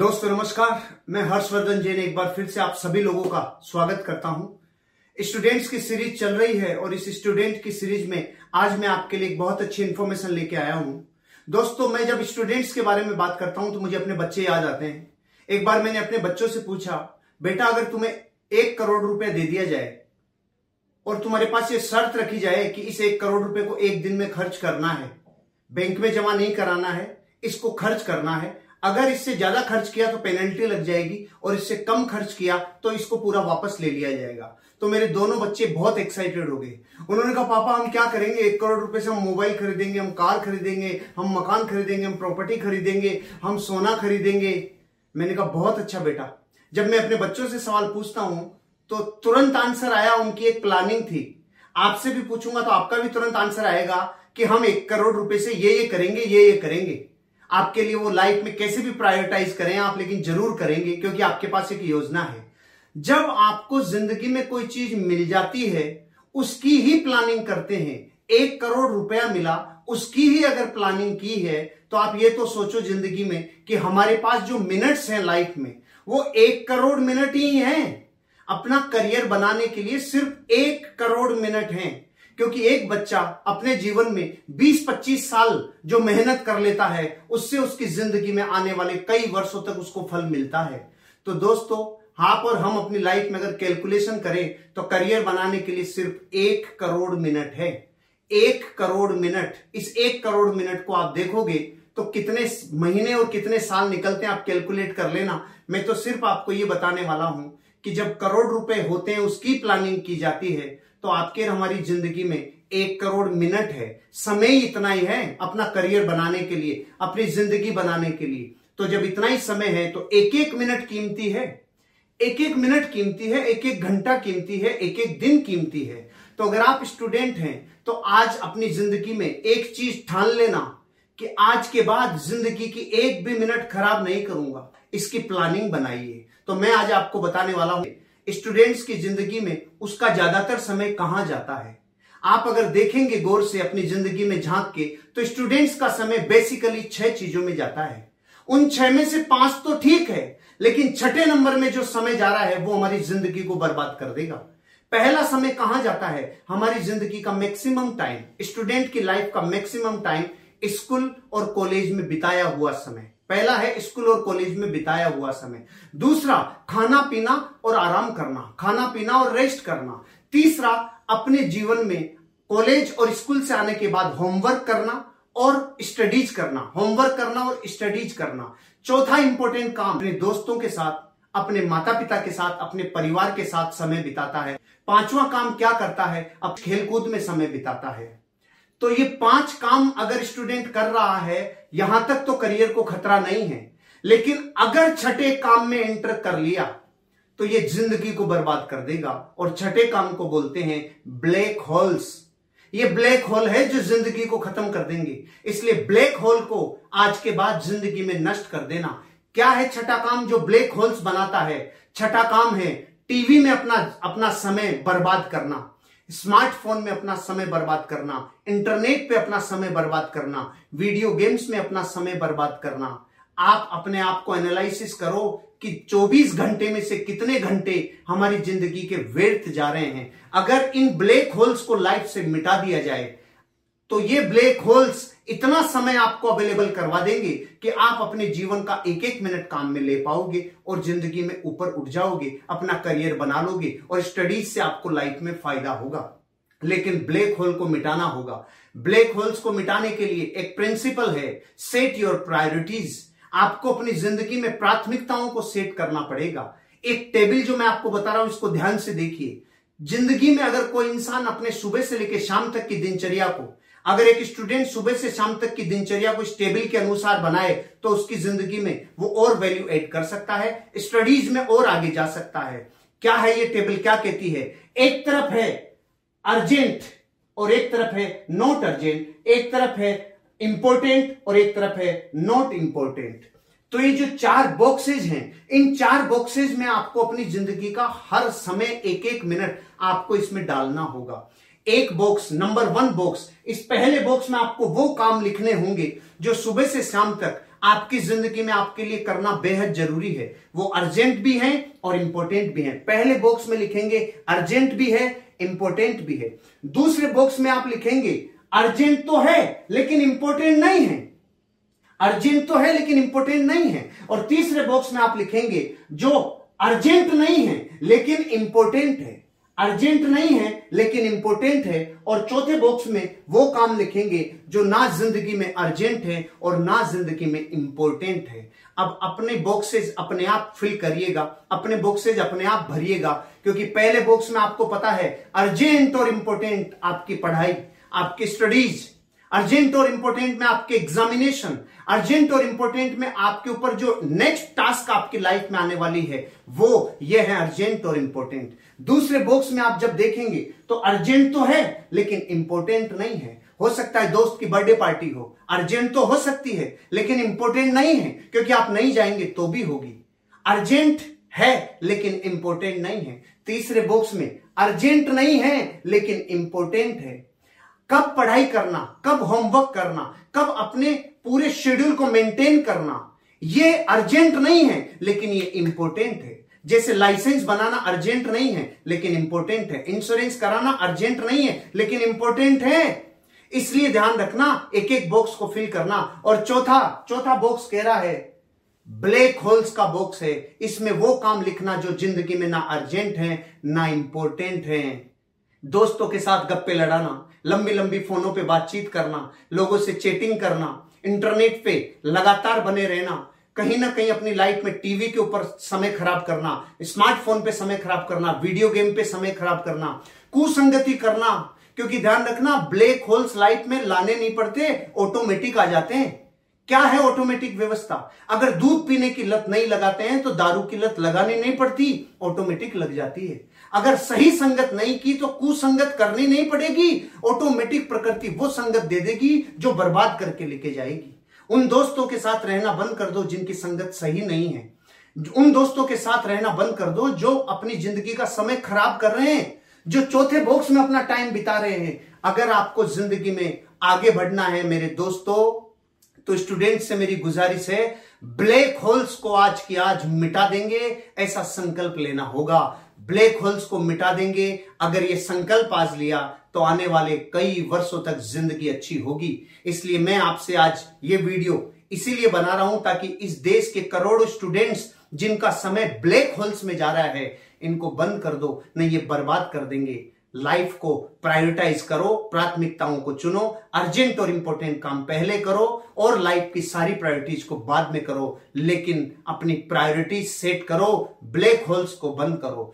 दोस्तों, नमस्कार। मैं हर्षवर्धन जैन एक बार फिर से आप सभी लोगों का स्वागत करता हूँ। स्टूडेंट्स की सीरीज़ चल रही है और इस स्टूडेंट की सीरीज़ में आज मैं आपके लिए एक बहुत अच्छी इंफॉर्मेशन लेके आया हूँ। दोस्तों, मैं जब स्टूडेंट्स के बारे में बात करता हूँ तो मुझे अपने बच्चे याद आते हैं। एक बार मैंने अपने बच्चों से पूछा, बेटा, अगर तुम्हें एक करोड़ रुपया दे दिया जाए और तुम्हारे पास ये शर्त रखी जाए कि इस एक करोड़ रुपए को एक दिन में खर्च करना है, बैंक में जमा नहीं कराना है, इसको खर्च करना है अगर इससे ज़्यादा खर्च किया तो पेनल्टी लग जाएगी, और इससे कम खर्च किया तो इसको पूरा वापस ले लिया जाएगा। तो मेरे दोनों बच्चे बहुत एक्साइटेड हो गए। उन्होंने कहा, पापा, हम क्या करेंगे? एक करोड़ रुपए से हम मोबाइल खरीदेंगे, हम कार खरीदेंगे, हम मकान खरीदेंगे, हम प्रॉपर्टी खरीदेंगे, हम सोना खरीदेंगे। मैंने कहा, बहुत अच्छा बेटा। जब मैं अपने बच्चों से सवाल पूछता हूँ तो तुरंत आंसर आया उनकी एक प्लानिंग थी। आपसे भी पूछूँगा तो आपका भी तुरंत आंसर आएगा कि हम एक करोड़ रुपए से ये ये करेंगे ये ये करेंगे। आपके लिए वो लाइफ में कैसे भी प्रायोरिटाइज करें आप, लेकिन ज़रूर करेंगे, क्योंकि आपके पास एक योजना है। जब आपको ज़िंदगी में कोई चीज़ मिल जाती है, उसकी ही प्लानिंग करते हैं। एक करोड़ रुपया मिला, उसकी ही अगर प्लानिंग की है तो आप ये तो सोचो ज़िंदगी में कि हमारे पास जो मिनट्स हैं लाइफ में, वो एक करोड़ मिनट ही हैं। अपना करियर बनाने के लिए सिर्फ़ एक करोड़ मिनट हैं। क्योंकि एक बच्चा अपने जीवन में 20-25 साल जो मेहनत कर लेता है, उससे उसकी ज़िंदगी में आने वाले कई वर्षों तक उसको फल मिलता है। तो दोस्तों, आप और हम अपनी लाइफ में अगर कैलकुलेशन करें तो करियर बनाने के लिए सिर्फ़ एक करोड़ मिनट है। एक करोड़ मिनट, इस एक करोड़ मिनट को आप देखोगे तो कितने महीने और कितने साल निकलते हैं आप कैलकुलेट कर लेना। मैं तो सिर्फ़ आपको ये बताने वाला हूँ कि जब करोड़ रुपए होते हैं, उसकी प्लानिंग की जाती है तो आपके हमारी ज़िंदगी में एक करोड़ मिनट है। समय इतना ही है अपना करियर बनाने के लिए, अपनी ज़िंदगी बनाने के लिए। तो जब इतना ही समय है तो एक एक मिनट कीमती है। एक एक मिनट कीमती है एक एक घंटा कीमती है एक एक दिन कीमती है। तो अगर आप स्टूडेंट हैं तो आज अपनी ज़िंदगी में एक चीज़ ठान लेना कि आज के बाद ज़िंदगी की एक भी मिनट खराब नहीं करूँगा। इसकी प्लानिंग बनाइए। तो मैं आज आपको बताने वाला हूँ स्टूडेंट्स की ज़िंदगी में उसका ज़्यादातर समय कहाँ जाता है? आप अगर देखेंगे गौर से अपनी ज़िंदगी में झाँक के तो स्टूडेंट्स का समय बेसिकली छह चीज़ों में जाता है। उन छह में से पाँच तो ठीक है, लेकिन छठे नंबर में जो समय जा रहा है, वो हमारी ज़िंदगी को बर्बाद कर देगा। पहला समय कहाँ जाता है? हमारी ज़िंदगी का मैक्सिमम टाइम स्टूडेंट की लाइफ का मैक्सिमम टाइम स्कूल और कॉलेज में बिताया हुआ समय। पहला है स्कूल और कॉलेज में बिताया हुआ समय। दूसरा, खाना पीना और आराम करना, खाना पीना और रेस्ट करना। तीसरा, अपने जीवन में कॉलेज और स्कूल से आने के बाद होमवर्क करना और स्टडीज़ करना होमवर्क करना और स्टडीज़ करना। चौथा इंपॉर्टेंट काम अपने दोस्तों के साथ, अपने माता पिता के साथ, अपने परिवार के साथ समय बिताता है। पांचवा काम क्या करता है? अब खेलकूद में समय बिताता है। तो ये पाँच काम अगर स्टूडेंट कर रहा है, यहाँ तक तो करियर को खतरा नहीं है। लेकिन अगर छठे काम में एंटर कर लिया तो ये ज़िंदगी को बर्बाद कर देगा। और छठे काम को बोलते हैं ब्लैक होल्स ये ब्लैक होल है जो ज़िंदगी को खत्म कर देंगे। इसलिए ब्लैक होल को आज के बाद ज़िंदगी में नष्ट कर देना। क्या है छठा काम जो ब्लैक होल्स बनाता है? छठा काम है टीवी में अपना अपना समय बर्बाद करना। स्मार्टफ़ोन में अपना समय बर्बाद करना, इंटरनेट पे अपना समय बर्बाद करना, वीडियो गेम्स में अपना समय बर्बाद करना। आप अपने आप को एनालिसिस करो कि 24 घंटे में से कितने घंटे हमारी ज़िंदगी के व्यर्थ जा रहे हैं। अगर इन ब्लैक होल्स को लाइफ से मिटा दिया जाए तो ये ब्लैक होल्स इतना समय आपको अवेलेबल करवा देंगे कि आप अपने जीवन का एक एक मिनट काम में ले पाओगे और ज़िंदगी में ऊपर उठ जाओगे, अपना करियर बना लोगे और स्टडीज़ से आपको लाइफ में फ़ायदा होगा। लेकिन ब्लैक होल को मिटाना होगा। ब्लैक होल्स को मिटाने के लिए एक प्रिंसिपल है सेट योर प्रायोरिटीज आपको अपनी ज़िंदगी में प्राथमिकताओं को सेट करना पड़ेगा। एक टेबल जो मैं आपको बता रहा हूँ, इसको ध्यान से देखिए। ज़िंदगी में अगर कोई इंसान अपने सुबह से लेकर शाम तक की दिनचर्या को अगर एक स्टूडेंट सुबह से शाम तक की दिनचर्या को टेबल के अनुसार बनाए तो उसकी ज़िंदगी में वो और वैल्यू एड कर सकता है स्टडीज़ में और आगे जा सकता है। क्या है ये टेबल क्या कहती है? एक तरफ़ है अर्जेंट और एक तरफ़ है नॉट अर्जेंट एक तरफ़ है इंपॉर्टेंट और एक तरफ़ है नॉट इंपॉर्टेंट तो ये जो चार बॉक्सेज हैं, इन चार बॉक्सेज में आपको अपनी ज़िंदगी का हर समय एक एक मिनट आपको इसमें डालना होगा। एक बॉक्स नंबर वन बॉक्स इस पहले बॉक्स में आपको वो काम लिखने होंगे जो सुबह से शाम तक आपकी ज़िंदगी में आपके लिए करना बेहद ज़रूरी है। वो अर्जेंट भी है और इंपॉर्टेंट भी है। पहले बॉक्स में लिखेंगे अर्जेंट भी है इंपॉर्टेंट भी है। दूसरे बॉक्स में आप लिखेंगे अर्जेंट तो है, लेकिन इंपॉर्टेंट नहीं है। अर्जेंट तो है, लेकिन इंपॉर्टेंट नहीं है। और तीसरे बॉक्स में आप लिखेंगे, जो अर्जेंट नहीं है, लेकिन इंपॉर्टेंट है। अर्जेंट नहीं है, लेकिन इंपोर्टेंट है। और चौथे बॉक्स में वो काम लिखेंगे जो ना ज़िंदगी में अर्जेंट है और ना ज़िंदगी में इंपोर्टेंट है। अब अपने बॉक्सेज अपने आप फिल करिएगा, अपने बॉक्सेज अपने आप भरिएगा, क्योंकि पहले बॉक्स में आपको पता है, अर्जेंट और इंपोर्टेंट आपकी पढ़ाई, आपकी स्टडीज़ अर्जेंट और इंपोर्टेंट में आपके एग्जामिनेशन अर्जेंट और इंपोर्टेंट में आपके ऊपर जो नेक्स्ट टास्क आपकी लाइफ में आने वाली है, वो ये है अर्जेंट और इंपॉर्टेंट दूसरे बॉक्स में आप जब देखेंगे तो अर्जेंट तो है, लेकिन इंपोर्टेंट नहीं है। हो सकता है दोस्त की बर्थडे पार्टी हो। अर्जेंट तो हो सकती है, लेकिन इंपोर्टेंट नहीं है, क्योंकि आप नहीं जाएँगे तो भी होगी। अर्जेंट है, लेकिन इंपोर्टेंट नहीं है। तीसरे बॉक्स में अर्जेंट नहीं है, लेकिन इंपोर्टेंट है। कब पढ़ाई करना, कब होमवर्क करना, कब अपने पूरे शेड्यूल को मेंटेन करना, ये अर्जेंट नहीं है, लेकिन ये इंपोर्टेंट है। जैसे लाइसेंस बनाना अर्जेंट नहीं है, लेकिन इंपॉर्टेंट है। इंश्योरेंस कराना अर्जेंट नहीं है, लेकिन इंपॉर्टेंट है। इसलिए ध्यान रखना एक एक बॉक्स को फिल करना। और चौथा चौथा बॉक्स कह रहा है ब्लैक होल्स का बॉक्स है। इसमें वो काम लिखना जो ज़िंदगी में ना अर्जेंट है, ना इंपॉर्टेंट है। दोस्तों के साथ गप्पे लड़ाना लंबी लंबी फोनों पे बातचीत करना, लोगों से चैटिंग करना इंटरनेट पे लगातार बने रहना कहीं ना कहीं अपनी लाइफ में टीवी के ऊपर समय खराब करना, स्मार्टफ़ोन पे समय खराब करना, वीडियो गेम पे समय खराब करना, कुसंगति करना, क्योंकि ध्यान रखना, ब्लैक होल्स लाइफ में लाने नहीं पड़ते ऑटोमेटिक आ जाते हैं। क्या है ऑटोमेटिक व्यवस्था? अगर दूध पीने की लत नहीं लगाते हैं तो दारू की लत लगानी नहीं पड़ती ऑटोमेटिक लग जाती है। अगर सही संगत नहीं की तो कुसंगत करनी नहीं पड़ेगी ऑटोमेटिक प्रकृति वो संगत दे देगी, जो बर्बाद करके लेके जाएगी। उन दोस्तों के साथ रहना बंद कर दो जिनकी संगत सही नहीं है। उन दोस्तों के साथ रहना बंद कर दो जो अपनी ज़िंदगी का समय खराब कर रहे हैं, जो चौथे बॉक्स में अपना टाइम बिता रहे हैं। अगर आपको ज़िंदगी में आगे बढ़ना है मेरे दोस्तों तो स्टूडेंट से मेरी गुजारिश है, ब्लैक होल्स को आज की आज मिटा देंगे, ऐसा संकल्प लेना होगा। ब्लैक होल्स को मिटा देंगे। अगर ये संकल्प आज लिया तो आने वाले कई वर्षों तक ज़िंदगी अच्छी होगी। इसलिए मैं आपसे आज ये वीडियो इसीलिए बना रहा हूँ ताकि इस देश के करोड़ों स्टूडेंट्स जिनका समय ब्लैक होल्स में जा रहा है, इनको बंद कर दो, नहीं, ये बर्बाद कर देंगे। लाइफ को प्रायोरिटाइज करो, प्राथमिकताओं को चुनो, अर्जेंट और इंपॉर्टेंट काम पहले करो और लाइफ की सारी प्रायोरिटीज को बाद में करो, लेकिन अपनी प्रायोरिटीज सेट करो, ब्लैक होल्स को बंद करो।